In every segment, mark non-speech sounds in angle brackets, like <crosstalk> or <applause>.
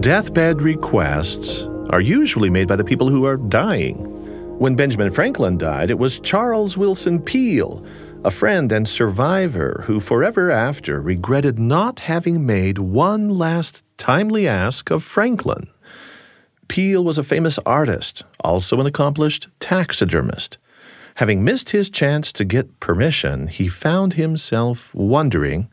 Deathbed requests are usually made by the people who are dying. When Benjamin Franklin died, it was Charles Willson Peale, a friend and survivor who forever after regretted not having made one last timely ask of Franklin. Peale was a famous artist, also an accomplished taxidermist. Having missed his chance to get permission, he found himself wondering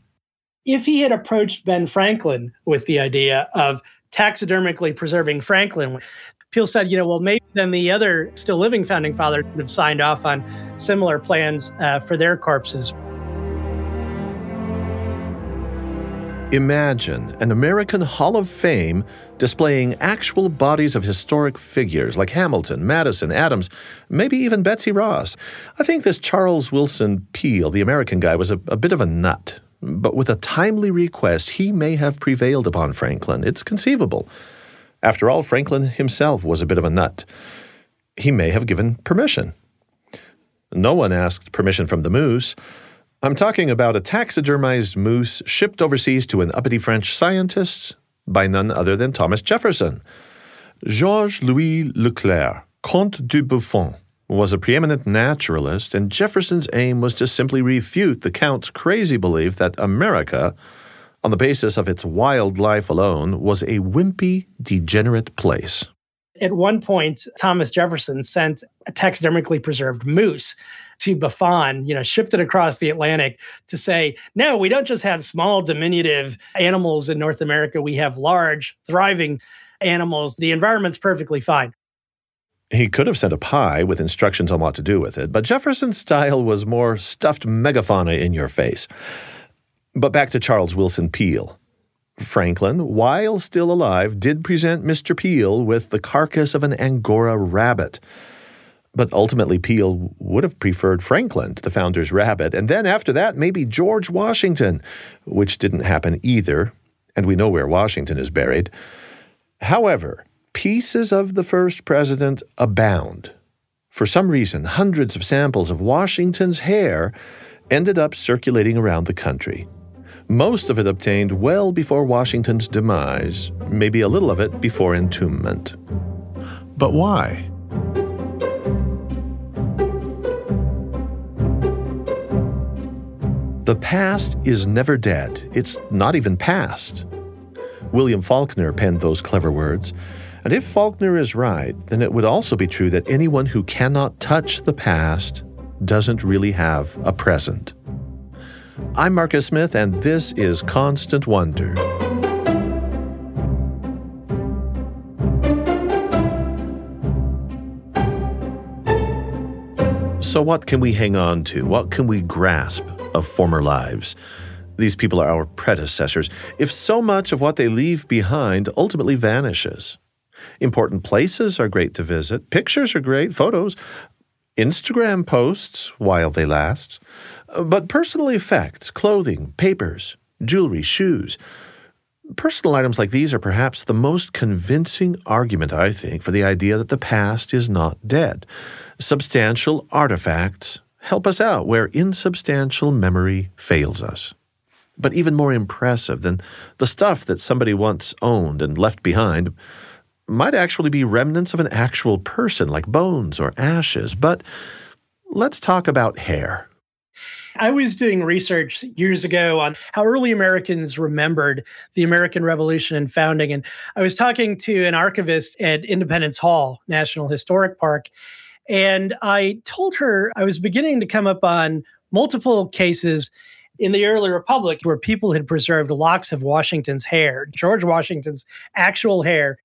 if he had approached Ben Franklin with the idea of taxidermically preserving Franklin, Peale said, you know, well, maybe then the other still living founding fathers would have signed off on similar plans uh, for their corpses. Imagine an American Hall of Fame displaying actual bodies of historic figures like Hamilton, Madison, Adams, maybe even Betsy Ross. I think this Charles Willson Peale, the American guy, was a, a bit of a nut. But with a timely request, he may have prevailed upon Franklin. It's conceivable. After all, Franklin himself was a bit of a nut. He may have given permission. No one asked permission from the moose. I'm talking about a taxidermized moose shipped overseas to an uppity French scientist by none other than Thomas Jefferson. Georges Louis Leclerc, Comte de Buffon, was a preeminent naturalist, and Jefferson's aim was to simply refute the Count's crazy belief that America, on the basis of its wildlife alone, was a wimpy, degenerate place. At one point, Thomas Jefferson sent a taxidermically preserved moose to Buffon, you know, shipped it across the Atlantic to say, no, we don't just have small, diminutive animals in North America. We have large, thriving animals. The environment's perfectly fine. He could have sent a pie with instructions on what to do with it, but Jefferson's style was more stuffed megafauna in your face. But back to Charles Willson Peale. Franklin, while still alive, did present Mr. Peale with the carcass of an Angora rabbit. But ultimately, Peale would have preferred Franklin to the founder's rabbit, and then after that, maybe George Washington, which didn't happen either, and we know where Washington is buried. However, pieces of the first president abound. For some reason, hundreds of samples of Washington's hair ended up circulating around the country. Most of it obtained well before Washington's demise, maybe a little of it before entombment. But why? The past is never dead. It's not even past. William Faulkner penned those clever words. And if Faulkner is right, then it would also be true that anyone who cannot touch the past doesn't really have a present. I'm Marcus Smith, and this is Constant Wonder. So, what can we hang on to? What can we grasp? of former lives. These people are our predecessors. If so much of what they leave behind ultimately vanishes, important places are great to visit, pictures are great, photos, Instagram posts while they last, uh, but personal effects, clothing, papers, jewelry, shoes, Personal items like these are perhaps the most convincing argument, I think, for the idea that the past is not dead. Substantial artifacts help us out where insubstantial memory fails us. But even more impressive than the stuff that somebody once owned and left behind might actually be remnants of an actual person, like bones or ashes. But let's talk about hair. I was doing research years ago on how early Americans remembered the American Revolution and founding. And I was talking to an archivist at Independence Hall, National Historic Park. And I told her I was beginning to come up on multiple cases in the early republic where people had preserved locks of Washington's hair, George Washington's actual hair.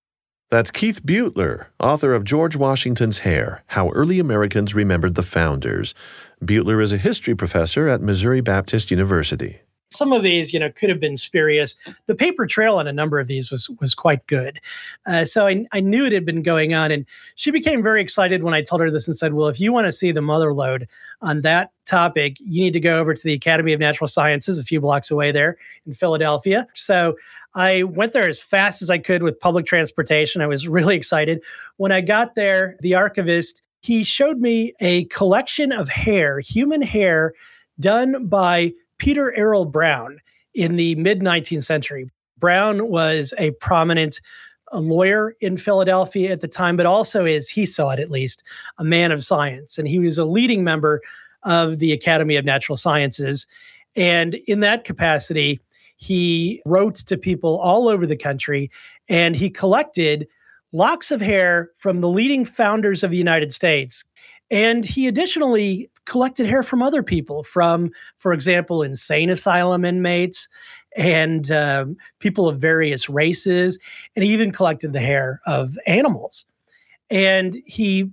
That's Keith Beutler, author of George Washington's Hair How Early Americans Remembered the Founders. Beutler is a history professor at Missouri Baptist University some of these, you know, could have been spurious. The paper trail on a number of these was was quite good. Uh, so I, I knew it had been going on, and she became very excited when I told her this and said, "Well, if you want to see the mother lode on that topic, you need to go over to the Academy of Natural Sciences, a few blocks away there in Philadelphia." So I went there as fast as I could with public transportation. I was really excited. When I got there, the archivist he showed me a collection of hair, human hair, done by Peter Arrell Browne in the mid 19th century. Browne was a prominent a lawyer in Philadelphia at the time, but also as he saw it at least, a man of science. And he was a leading member of the Academy of Natural Sciences. And in that capacity, he wrote to people all over the country and he collected locks of hair from the leading founders of the United States. And he additionally collected hair from other people, from, for example, insane asylum inmates and um, people of various races. And he even collected the hair of animals. And he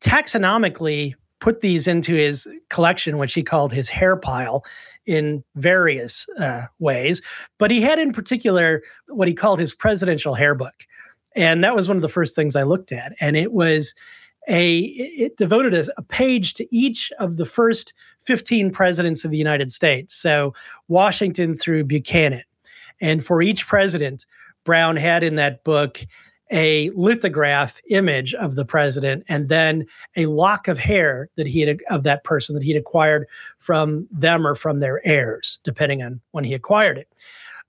taxonomically put these into his collection, which he called his hair pile in various uh, ways. But he had in particular what he called his presidential hair book. And that was one of the first things I looked at. And it was a, it devoted a, a page to each of the first 15 presidents of the United States. So Washington through Buchanan. And for each president, Browne had in that book a lithograph image of the president and then a lock of hair that he had of that person that he'd acquired from them or from their heirs depending on when he acquired it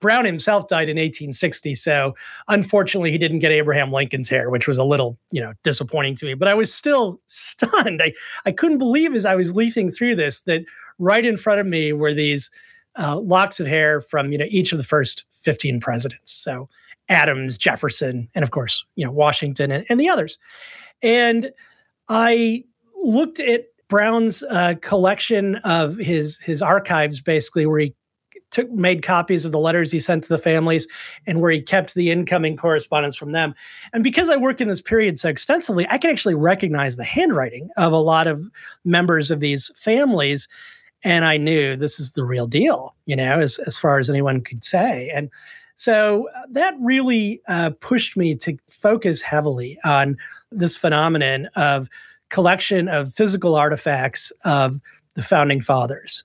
browne himself died in 1860 so unfortunately he didn't get abraham lincoln's hair which was a little you know disappointing to me. But i was still <laughs> stunned. I, I couldn't believe as i was leafing through this that right in front of me were these uh, locks of hair from you know each of the first 15 presidents. So Adams, Jefferson, and of course, you know, Washington and, and the others. And I looked at Browne's uh, collection of his his archives, basically, where he took made copies of the letters he sent to the families and where he kept the incoming correspondence from them. And because I work in this period so extensively, I can actually recognize the handwriting of a lot of members of these families. And I knew this is the real deal, you know, as, as far as anyone could say. And so uh, that really uh, pushed me to focus heavily on this phenomenon of collection of physical artifacts of the founding fathers.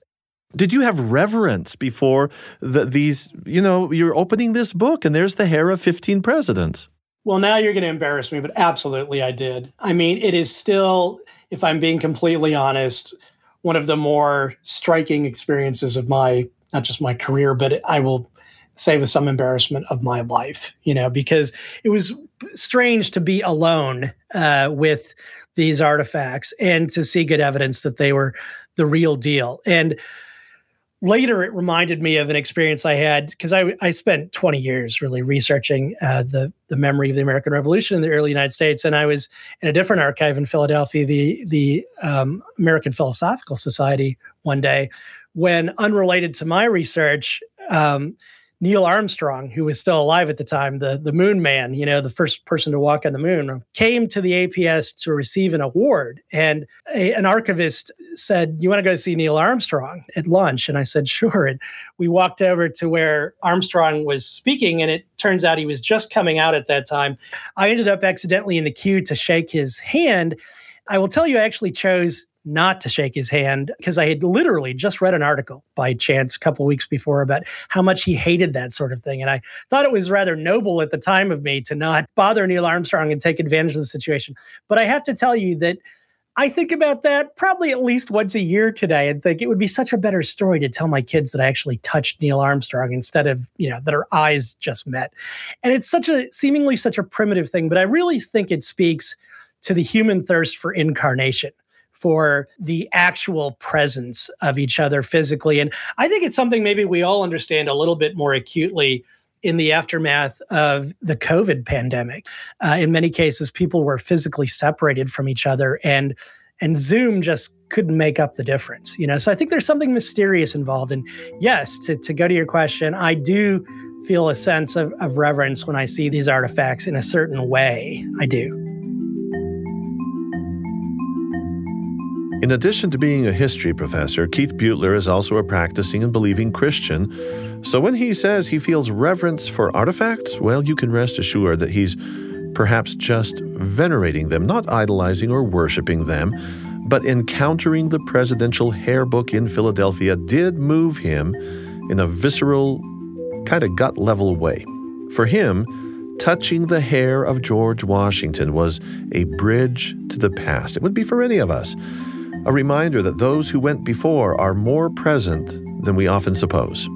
Did you have reverence before the, these? You know, you're opening this book, and there's the hair of 15 presidents. Well, now you're going to embarrass me, but absolutely I did. I mean, it is still, if I'm being completely honest, one of the more striking experiences of my, not just my career, but I will say with some embarrassment of my life, you know, because it was strange to be alone uh, with these artifacts and to see good evidence that they were the real deal. And later, it reminded me of an experience I had because I, I spent 20 years really researching uh, the the memory of the American Revolution in the early United States, and I was in a different archive in Philadelphia, the the um, American Philosophical Society, one day when, unrelated to my research. Um, Neil Armstrong, who was still alive at the time, the, the moon man, you know, the first person to walk on the moon, came to the APS to receive an award. And a, an archivist said, You want to go see Neil Armstrong at lunch? And I said, Sure. And we walked over to where Armstrong was speaking, and it turns out he was just coming out at that time. I ended up accidentally in the queue to shake his hand. I will tell you, I actually chose not to shake his hand because I had literally just read an article by chance a couple weeks before about how much he hated that sort of thing. And I thought it was rather noble at the time of me to not bother Neil Armstrong and take advantage of the situation. But I have to tell you that I think about that probably at least once a year today and think it would be such a better story to tell my kids that I actually touched Neil Armstrong instead of, you know, that our eyes just met. And it's such a seemingly such a primitive thing, but I really think it speaks to the human thirst for incarnation for the actual presence of each other physically. And I think it's something maybe we all understand a little bit more acutely in the aftermath of the COVID pandemic. Uh, in many cases, people were physically separated from each other, and and Zoom just couldn't make up the difference. You know, so I think there's something mysterious involved. And yes, to to go to your question, I do feel a sense of, of reverence when I see these artifacts in a certain way. I do. In addition to being a history professor, Keith Beutler is also a practicing and believing Christian. So when he says he feels reverence for artifacts, well, you can rest assured that he's perhaps just venerating them, not idolizing or worshiping them, but encountering the presidential hair book in Philadelphia did move him in a visceral, kind of gut level way. For him, touching the hair of George Washington was a bridge to the past. It would be for any of us a reminder that those who went before are more present than we often suppose.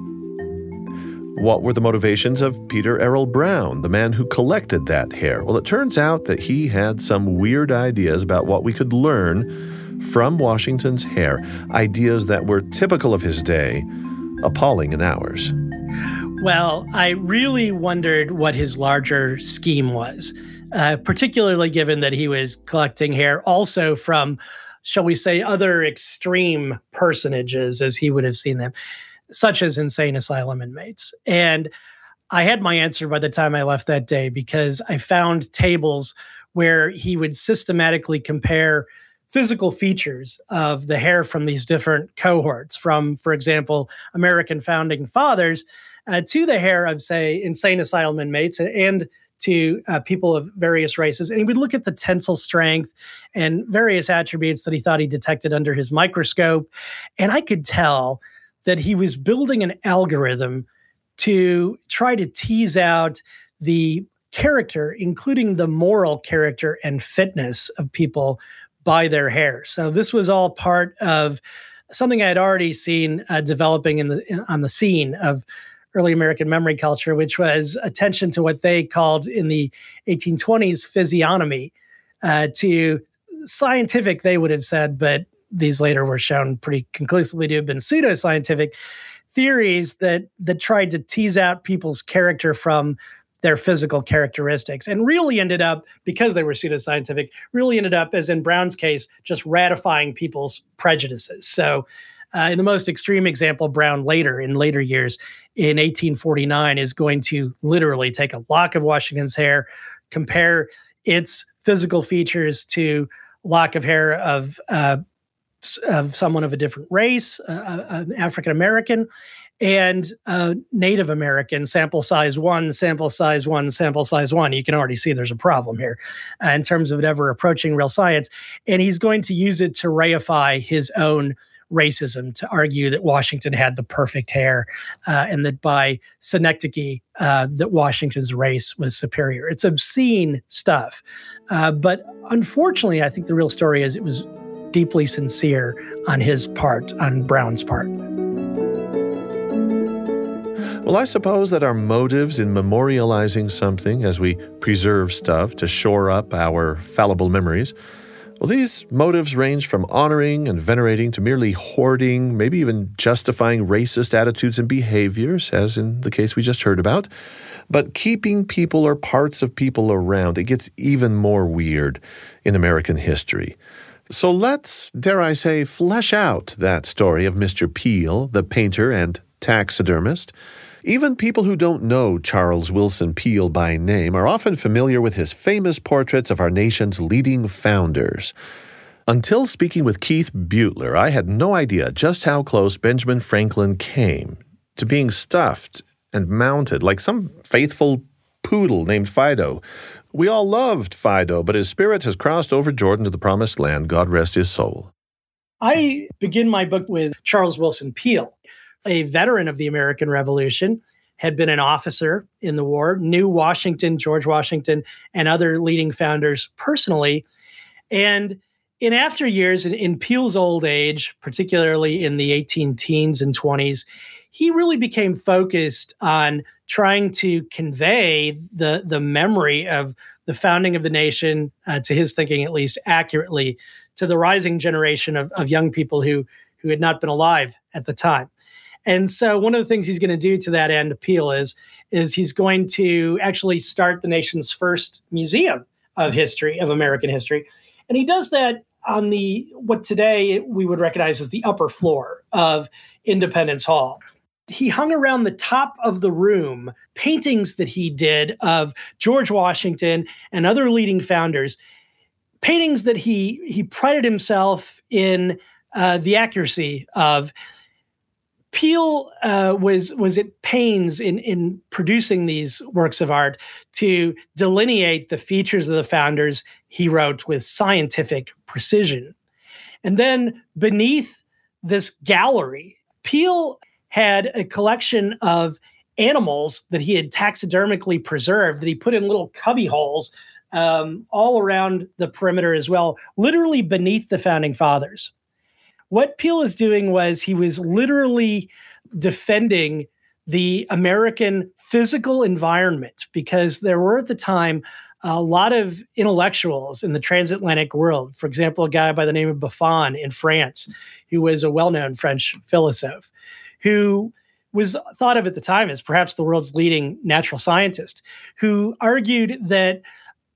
What were the motivations of Peter Arrell Browne, the man who collected that hair? Well, it turns out that he had some weird ideas about what we could learn from Washington's hair, ideas that were typical of his day, appalling in ours. Well, I really wondered what his larger scheme was, uh, particularly given that he was collecting hair also from, shall we say, other extreme personages as he would have seen them, such as insane asylum inmates. And I had my answer by the time I left that day because I found tables where he would systematically compare physical features of the hair from these different cohorts, from, for example, American founding fathers uh, to the hair of, say, insane asylum inmates and to uh, people of various races. And he would look at the tensile strength and various attributes that he thought he detected under his microscope. And I could tell that he was building an algorithm to try to tease out the character, including the moral character and fitness of people by their hair. So this was all part of something I had already seen uh, developing in the in, on the scene of early American memory culture, which was attention to what they called in the 1820s physiognomy, uh, to scientific, they would have said, but these later were shown pretty conclusively to have been pseudoscientific theories that that tried to tease out people's character from their physical characteristics and really ended up because they were pseudoscientific really ended up as in browne's case just ratifying people's prejudices. So uh, in the most extreme example, Browne later in later years in 1849 is going to literally take a lock of Washington's hair, compare its physical features to lock of hair of uh, of someone of a different race, uh, uh African American, and uh, Native American. Sample size one, sample size one, sample size one. You can already see there's a problem here uh, in terms of it ever approaching real science, and he's going to use it to reify his own racism to argue that Washington had the perfect hair uh, and that by synecdoche uh, that Washington's race was superior. It's obscene stuff, uh, but unfortunately, I think the real story is it was deeply sincere on his part, on Browne's part. Well, I suppose that our motives in memorializing something as we preserve stuff to shore up our fallible memories well, these motives range from honoring and venerating to merely hoarding, maybe even justifying racist attitudes and behaviors, as in the case we just heard about. But keeping people or parts of people around, it gets even more weird in American history. So let's, dare I say, flesh out that story of Mr. Peale, the painter and taxidermist. Even people who don't know Charles Willson Peale by name are often familiar with his famous portraits of our nation's leading founders. Until speaking with Keith Beutler, I had no idea just how close Benjamin Franklin came to being stuffed and mounted like some faithful poodle named Fido. We all loved Fido, but his spirit has crossed over Jordan to the promised land. God rest his soul. I begin my book with Charles Willson Peale a veteran of the American Revolution, had been an officer in the war, knew Washington, George Washington, and other leading founders personally. And in after years, in, in Peale's old age, particularly in the 18 teens and 20s, he really became focused on trying to convey the, the memory of the founding of the nation, uh, to his thinking at least accurately, to the rising generation of, of young people who, who had not been alive at the time. And so one of the things he's going to do to that end appeal is is he's going to actually start the nation's first museum of history of American history. And he does that on the what today we would recognize as the upper floor of Independence Hall. He hung around the top of the room paintings that he did of George Washington and other leading founders, paintings that he he prided himself in uh, the accuracy of Peale uh, was was at pains in in producing these works of art to delineate the features of the founders. He wrote with scientific precision, and then beneath this gallery, Peale had a collection of animals that he had taxidermically preserved that he put in little cubby holes um, all around the perimeter as well, literally beneath the founding fathers. What Peale was doing was he was literally defending the American physical environment because there were at the time a lot of intellectuals in the transatlantic world. For example, a guy by the name of Buffon in France, who was a well known French philosopher, who was thought of at the time as perhaps the world's leading natural scientist, who argued that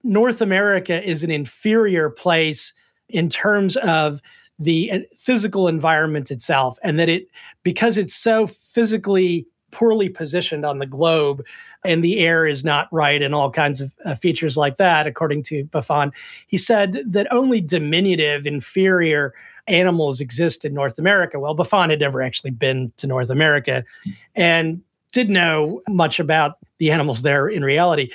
North America is an inferior place in terms of the physical environment itself, and that it, because it's so physically poorly positioned on the globe and the air is not right and all kinds of uh, features like that according to buffon he said that only diminutive inferior animals exist in north america. Well buffon had never actually been to north america and didn't know much about the animals there in reality.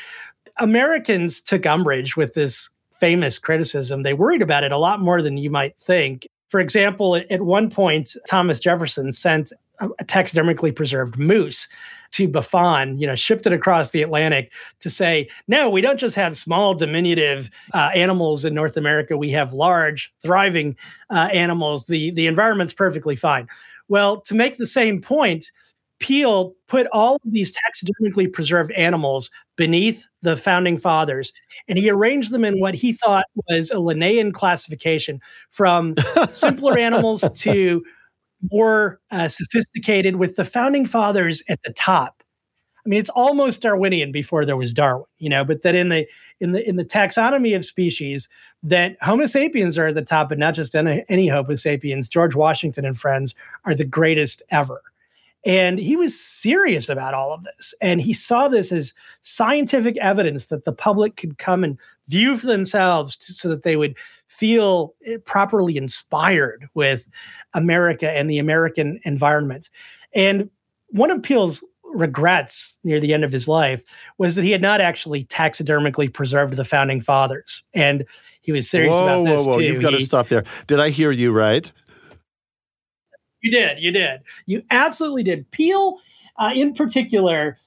Americans took umbrage with this famous criticism. They worried about it a lot more than you might think for example, at one point, Thomas Jefferson sent a taxidermically preserved moose to Buffon, you know, shipped it across the Atlantic to say, no, we don't just have small, diminutive uh, animals in North America. We have large, thriving uh, animals. The, the environment's perfectly fine. Well, to make the same point, Peale put all of these taxidermically preserved animals beneath the founding fathers, and he arranged them in what he thought was a Linnaean classification from <laughs> simpler animals to more uh, sophisticated with the founding fathers at the top. I mean, it's almost Darwinian before there was Darwin, you know, but that in the in the in the taxonomy of species, that Homo sapiens are at the top, but not just any, any Homo sapiens. George Washington and friends are the greatest ever. And he was serious about all of this. And he saw this as scientific evidence that the public could come and view for themselves to, so that they would feel eh, properly inspired with America and the American environment. And one of Peale's regrets near the end of his life was that he had not actually taxidermically preserved the founding fathers. And he was serious whoa, about this whoa, whoa. too. You've got he, to stop there. Did I hear you right? You did. You did. You absolutely did. Peale, uh, in particular,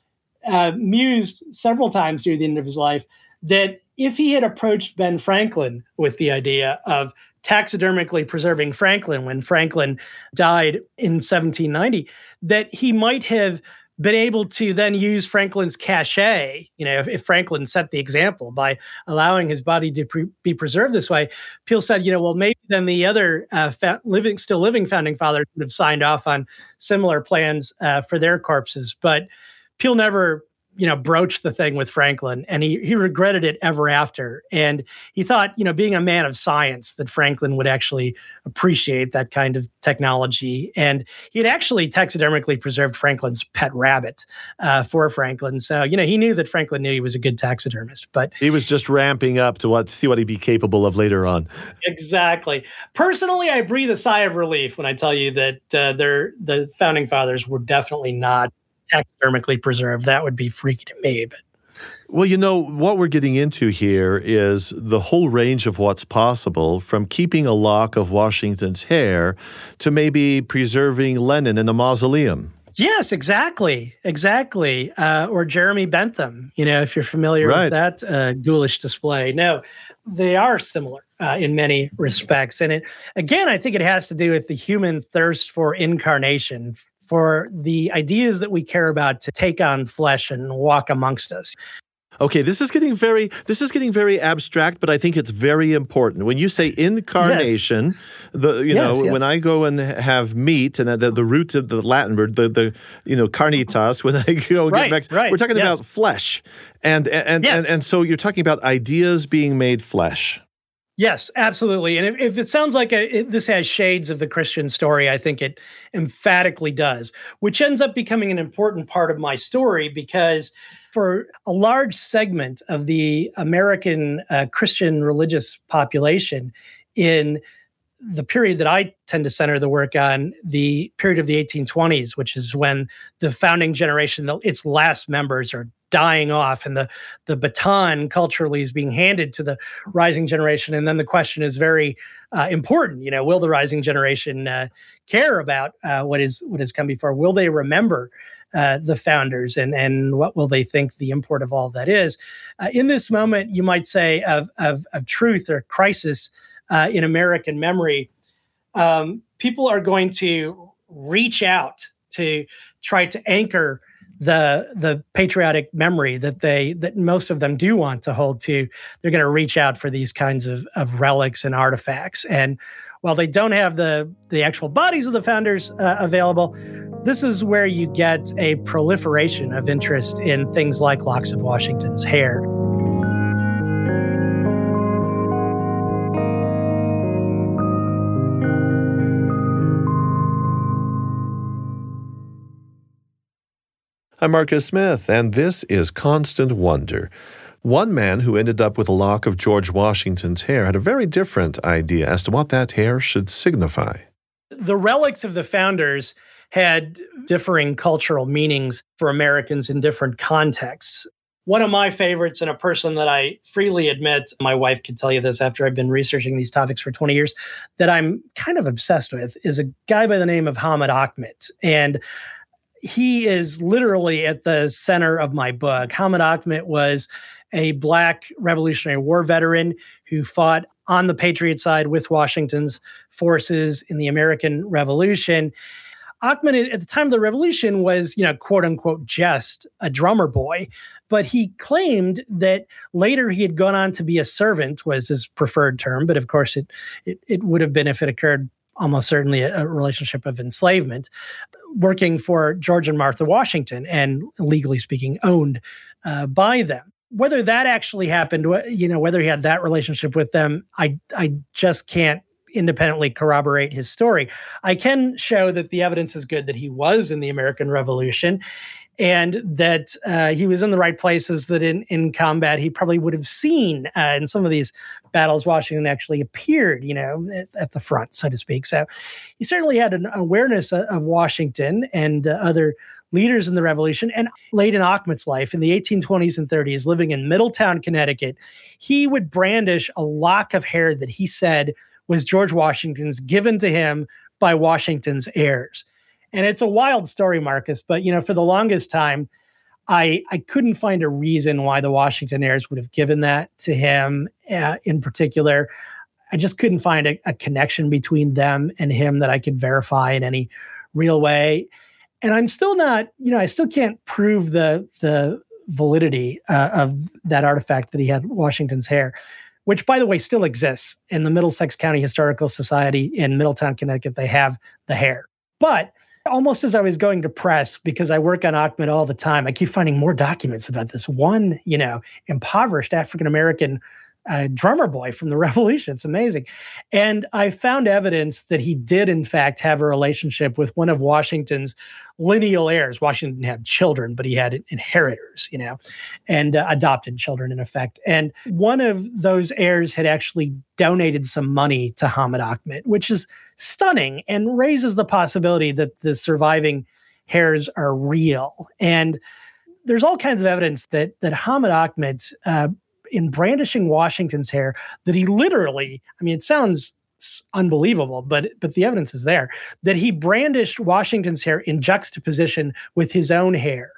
uh, mused several times near the end of his life that if he had approached Ben Franklin with the idea of taxidermically preserving Franklin when Franklin died in 1790, that he might have been able to then use Franklin's cachet, you know, if, if Franklin set the example by allowing his body to pre- be preserved this way, Peale said, you know, well, maybe then the other uh, fa- living, still living founding fathers would have signed off on similar plans uh, for their corpses. But Peale never you know, broached the thing with Franklin and he, he regretted it ever after. And he thought, you know, being a man of science, that Franklin would actually appreciate that kind of technology. And he had actually taxidermically preserved Franklin's pet rabbit uh, for Franklin. So, you know, he knew that Franklin knew he was a good taxidermist, but he was just ramping up to what, see what he'd be capable of later on. Exactly. Personally, I breathe a sigh of relief when I tell you that uh, the founding fathers were definitely not taxidermically preserved. That would be freaky to me, but. Well, you know, what we're getting into here is the whole range of what's possible from keeping a lock of Washington's hair to maybe preserving Lenin in a mausoleum. Yes, exactly. Exactly. Uh, or Jeremy Bentham, you know, if you're familiar right. with that uh, ghoulish display. No, they are similar uh, in many respects. And it, again, I think it has to do with the human thirst for incarnation, for the ideas that we care about to take on flesh and walk amongst us. Okay, this is getting very this is getting very abstract, but I think it's very important. When you say incarnation, yes. the you yes, know yes. when I go and have meat and the, the root of the Latin word, the the you know carnitas, when I go and right, get back, right, we're talking about flesh, and and, and and so you're talking about ideas being made flesh. Yes, absolutely. And if, if it sounds like a, it, this has shades of the Christian story, I think it emphatically does, which ends up becoming an important part of my story because for a large segment of the American uh, Christian religious population in the period that I tend to center the work on, the period of the 1820s, which is when the founding generation, its last members are dying off and the the baton culturally is being handed to the rising generation. And then the question is very uh, important you know will the rising generation uh, care about uh, what is what has come before? Will they remember uh, the founders and and what will they think the import of all that is? Uh, in this moment you might say of of, of truth or crisis uh, in american memory um, people are going to reach out to try to anchor the the patriotic memory that they that most of them do want to hold to they're going to reach out for these kinds of, of relics and artifacts. And while they don't have the the actual bodies of the founders uh, available this is where you get a proliferation of interest in things like locks of washington's hair I'm Marcus Smith, and this is Constant Wonder. One man who ended up with a lock of George Washington's hair had a very different idea as to what that hair should signify. The relics of the founders had differing cultural meanings for Americans in different contexts. One of my favorites, and a person that I freely admit, my wife could tell you this after I've been researching these topics for 20 years, that I'm kind of obsessed with, is a guy by the name of Hamet Achmet. And he is literally at the center of my book. Hamet Achmet was a black Revolutionary War veteran who fought on the Patriot side with Washington's forces in the American Revolution. Achmet, at the time of the revolution, was, you know, quote unquote, just a drummer boy. But he claimed that later he had gone on to be a servant, was his preferred term. But of course, it, it, it would have been if it occurred almost certainly a, relationship of enslavement working for George and Martha Washington and legally speaking owned uh, by them. Whether that actually happened, you know, whether he had that relationship with them, I I just can't independently corroborate his story. I can show that the evidence is good that he was in the American Revolution and that uh, he was in the right places that in, in combat he probably would have seen uh, in some of these battles washington actually appeared you know at, at, the front so to speak. So he certainly had an awareness of, of washington and uh, other leaders in the revolution and late in achmet's life in the 1820s and 30s living in middletown connecticut he would brandish a lock of hair that he said was george washington's given to him by washington's heirs and it's a wild story, Marcus, but you know, for the longest time, I I couldn't find a reason why the Washington heirs would have given that to him uh, in particular. I just couldn't find a, a, connection between them and him that I could verify in any real way. And I'm still not, you know, I still can't prove the the validity uh, of that artifact that he had Washington's hair, which by the way still exists in the Middlesex County Historical Society in Middletown, Connecticut. They have the hair, but almost as I was going to press, because I work on Achmet all the time, I keep finding more documents about this. One, you know, impoverished African American uh, drummer boy from the <laughs> revolution. It's amazing. And I found evidence that he did, in fact, have a relationship with one of Washington's lineal heirs. Washington had children, but he had inheritors, you know, and uh, adopted children, in effect. And one of those heirs had actually donated some money to Hamet Achmet, which is stunning and raises the possibility that the surviving heirs are real. And there's all kinds of evidence that that Hamet Achmet uh, in brandishing Washington's hair that he literally, I mean, it sounds unbelievable, but but the evidence is there that he brandished Washington's hair in juxtaposition with his own hair,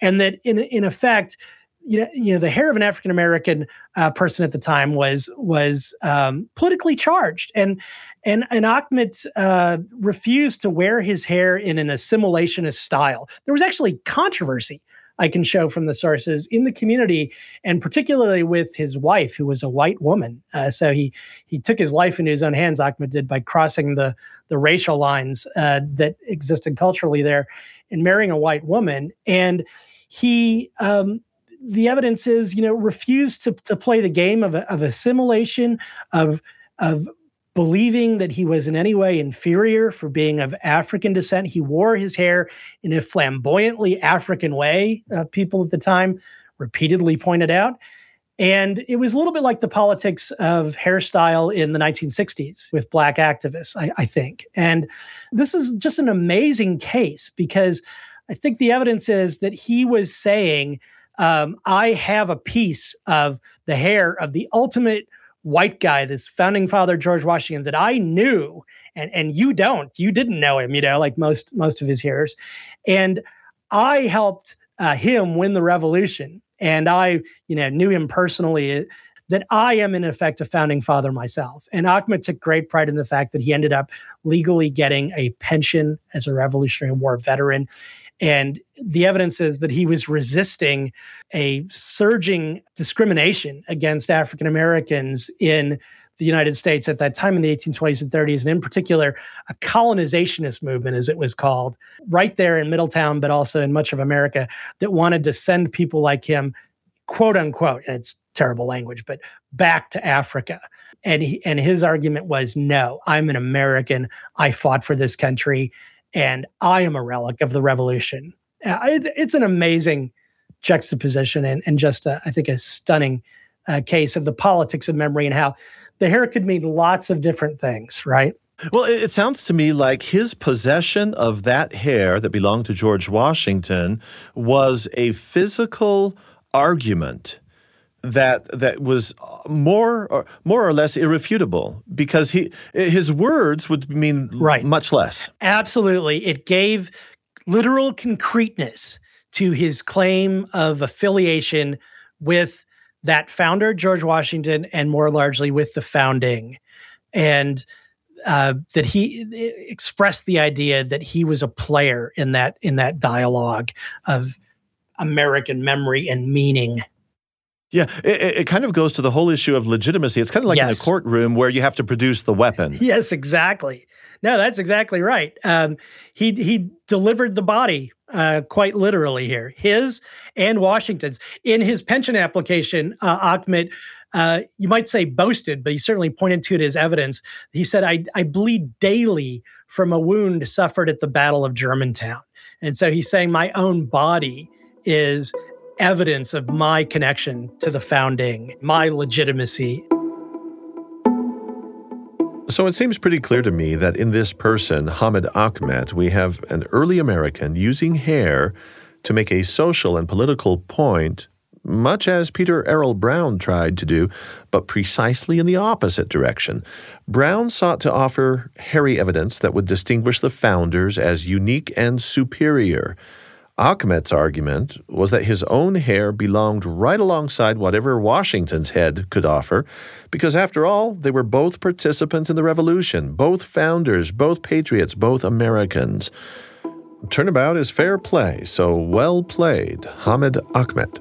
and that in in effect, you know, you know, the hair of an African American uh, person at the time was was um, politically charged, and and and Achmet uh, refused to wear his hair in an assimilationist style. There was actually controversy I can show from the sources in the community, and particularly with his wife, who was a white woman. Uh, so he he took his life into his own hands. Achmet did by crossing the the racial lines uh, that existed culturally there, and marrying a white woman. And he um, the evidence is, you know, refused to to play the game of of assimilation of of believing that he was in any way inferior for being of African descent. He wore his hair in a flamboyantly African way, uh, people at the time repeatedly pointed out. And it was a little bit like the politics of hairstyle in the 1960s with black activists, I, I think. And this is just an amazing case because I think the evidence is that he was saying, um, I have a piece of the hair of the ultimate white guy, this founding father George Washington that I knew, and and you don't, you didn't know him, you know, like most most of his hearers, and I helped uh, him win the revolution, and I, you know, knew him personally. Uh, that I am in effect a founding father myself. And Achmet took great pride in the fact that he ended up legally getting a pension as a Revolutionary War veteran And the evidence is that he was resisting a surging discrimination against African Americans in the United States at that time in the 1820s and 30s, and in particular, a colonizationist movement, as it was called, right there in Middletown, but also in much of America, that wanted to send people like him, quote unquote, and it's terrible language, but back to Africa. And he, and his argument was, no, I'm an American. I fought for this country, and I am a relic of the revolution. Uh, it's an amazing juxtaposition and, and just, a, I think, a stunning uh, case of the politics of memory and how the hair could mean lots of different things, right? Well, it sounds to me like his possession of that hair that belonged to George Washington was a physical argument that that was more or more or less irrefutable because he his words would mean right. much less. Absolutely, it gave literal concreteness to his claim of affiliation with that founder George Washington and more largely with the founding, and uh, that he expressed the idea that he was a player in that in that dialogue of American memory and meaning. Yeah, it, it, kind of goes to the whole issue of legitimacy. It's kind of like yes. in a courtroom where you have to produce the weapon. <laughs> Yes, exactly. No, that's exactly right. Um, he he delivered the body uh, quite literally here, his and Washington's. In his pension application, uh, Achmet, uh, you might say boasted, but he certainly pointed to it as evidence. He said, I, I bleed daily from a wound suffered at the Battle of Germantown. And so he's saying, my own body is evidence of my connection to the founding, my legitimacy. So it seems pretty clear to me that in this person, Hamet Achmet, we have an early American using hair to make a social and political point, much as Peter Arrell Browne tried to do, but precisely in the opposite direction. Browne sought to offer hairy evidence that would distinguish the founders as unique and superior. Achmet's argument was that his own hair belonged right alongside whatever Washington's head could offer, because after all, they were both participants in the revolution, both founders, both patriots, both Americans. Turnabout is fair play, so well played, Hamet Achmet.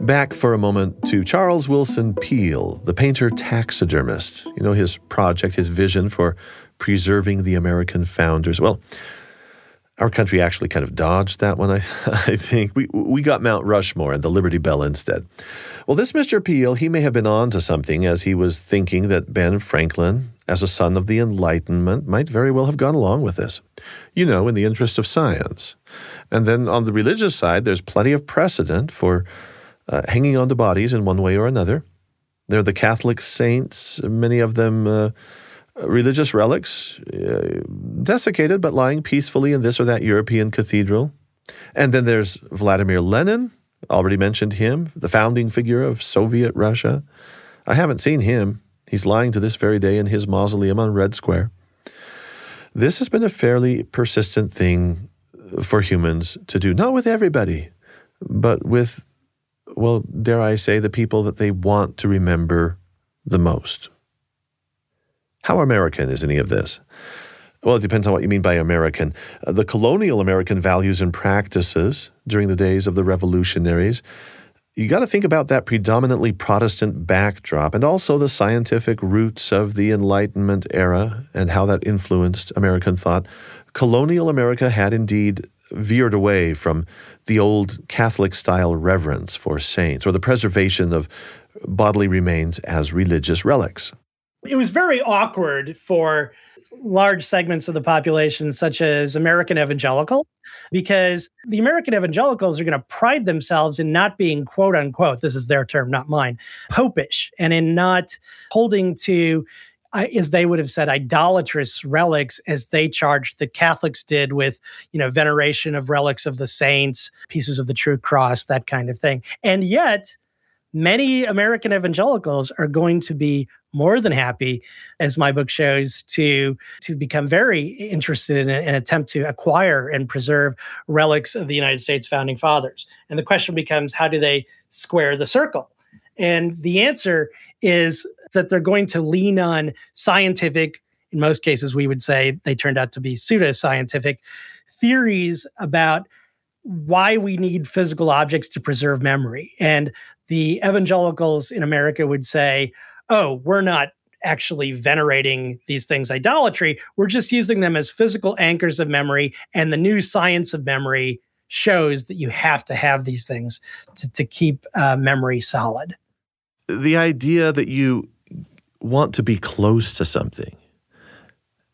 Back for a moment to Charles Willson Peale, the painter taxidermist. You know, his project, his vision for preserving the American founders. Well, our country actually kind of dodged that one, I, <laughs> I think. We, we got Mount Rushmore and the Liberty Bell instead. Well, this Mr. Peale, he may have been on to something as he was thinking that Ben Franklin, as a son of the Enlightenment, might very well have gone along with this, you know, in the interest of science. And then on the religious side, there's plenty of precedent for uh, hanging on to bodies in one way or another. There are the Catholic saints, many of them. Uh, religious relics, uh, desiccated but lying peacefully in this or that European cathedral. And then there's Vladimir Lenin, already mentioned him, the founding figure of Soviet Russia. I haven't seen him. He's lying to this very day in his mausoleum on Red Square. This has been a fairly persistent thing for humans to do, not with everybody, but with, well, dare I say, the people that they want to remember the most. How American is any of this? Well, it depends on what you mean by American. Uh, the colonial American values and practices during the days of the revolutionaries, you got to think about that predominantly Protestant backdrop and also the scientific roots of the Enlightenment era and how that influenced American thought. Colonial America had indeed veered away from the old Catholic style reverence for saints or the preservation of bodily remains as religious relics it was very awkward for large segments of the population, such as American evangelical, because the American evangelicals are going to pride themselves in not being quote unquote, this is their term, not mine, popish, and in not holding to, as they would have said, idolatrous relics as they charged the Catholics did with, you know, veneration of relics of the saints, pieces of the true cross, that kind of thing. And yet, many American evangelicals are going to be more than happy, as my book shows, to to become very interested in an attempt to acquire and preserve relics of the United States founding fathers. And the question becomes, how do they square the circle? And the answer is that they're going to lean on scientific in most cases, we would say they turned out to be pseudoscientific theories about why we need physical objects to preserve memory. And the evangelicals in America would say, oh, we're not actually venerating these things idolatry. We're just using them as physical anchors of memory. And the new science of memory shows that you have to have these things to, to keep uh, memory solid. The idea that you want to be close to something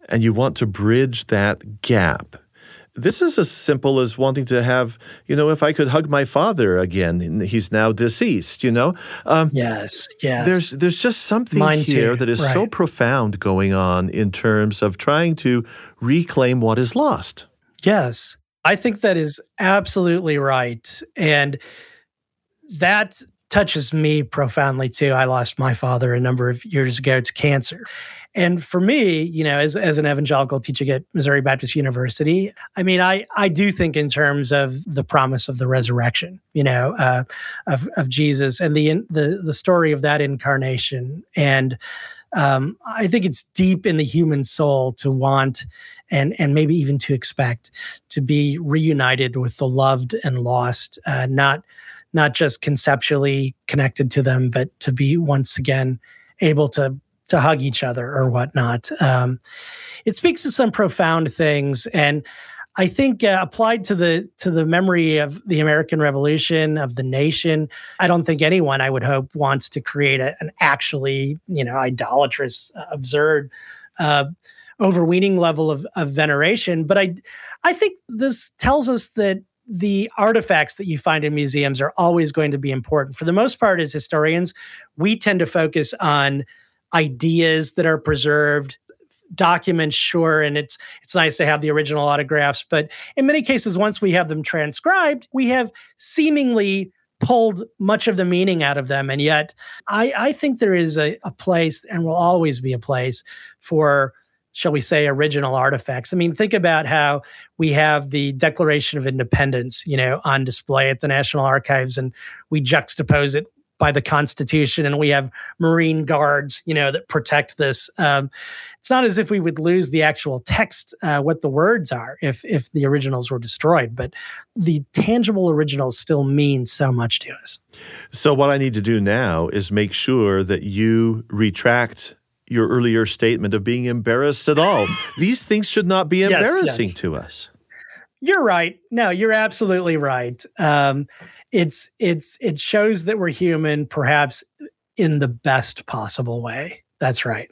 and you want to bridge that gap this is as simple as wanting to have, you know, if I could hug my father again, he's now deceased, you know? Um, yes, yes. There's, there's just something Mine here too. that is right. so profound going on in terms of trying to reclaim what is lost. Yes, I think that is absolutely right. And that touches me profoundly too. I lost my father a number of years ago to cancer. And for me, you know, as, as an evangelical teaching at Missouri Baptist University, I mean, I, I do think in terms of the promise of the resurrection, you know, uh, of, of Jesus and the, the, the story of that incarnation. And um, I think it's deep in the human soul to want and, and maybe even to expect to be reunited with the loved and lost, uh, not, not just conceptually connected to them, but to be once again able to to hug each other or whatnot. Um, it speaks to some profound things, and I think uh, applied to the to the memory of the American Revolution of the nation, I don't think anyone I would hope wants to create a, an actually you know idolatrous, uh, absurd. Uh, overweening level of, of veneration but i i think this tells us that the artifacts that you find in museums are always going to be important. For the most part, as historians, we tend to focus on ideas that are preserved documents sure and it's it's nice to have the original autographs but in many cases once we have them transcribed we have seemingly pulled much of the meaning out of them and yet i i think there is a, a place and will always be a place for shall we say original artifacts. I mean think about how we have the declaration of independence you know on display at the national archives and we juxtapose it by the Constitution, and we have Marine guards, you know, that protect this. Um, it's not as if we would lose the actual text, uh, what the words are, if if the originals were destroyed. But the tangible originals still mean so much to us. So what I need to do now is make sure that you retract your earlier statement of being embarrassed at all. <laughs> These things should not be embarrassing yes, yes. to us. You're right. No, you're absolutely right. Um, it's it's it shows that we're human perhaps in the best possible way. That's right.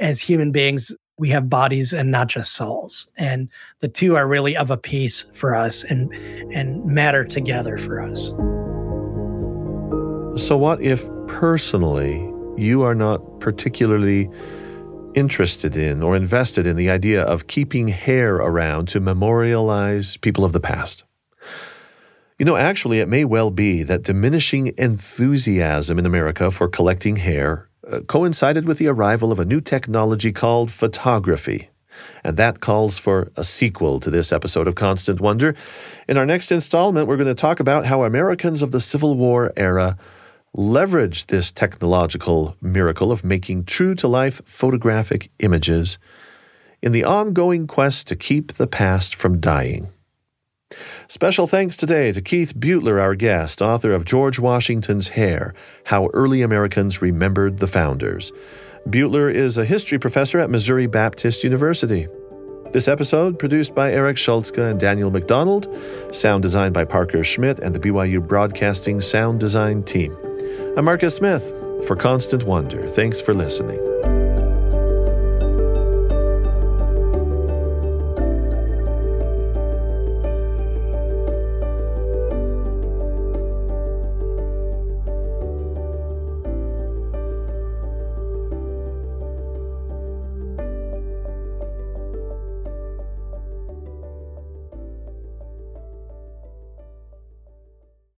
As human beings we have bodies and not just souls and the two are really of a piece for us and and matter together for us. So what if personally you are not particularly interested in or invested in the idea of keeping hair around to memorialize people of the past you know, actually, it may well be that diminishing enthusiasm in America for collecting hair uh, coincided with the arrival of a new technology called photography. And that calls for a sequel to this episode of Constant Wonder. In our next installment, we're going to talk about how Americans of the Civil War era leveraged this technological miracle of making true to life photographic images in the ongoing quest to keep the past from dying. Special thanks today to Keith Beutler, our guest, author of George Washington's Hair How Early Americans Remembered the Founders. Beutler is a history professor at Missouri Baptist University. This episode produced by Eric Schultzka and Daniel McDonald, sound designed by Parker Schmidt and the BYU Broadcasting sound design team. I'm Marcus Smith for Constant Wonder. Thanks for listening.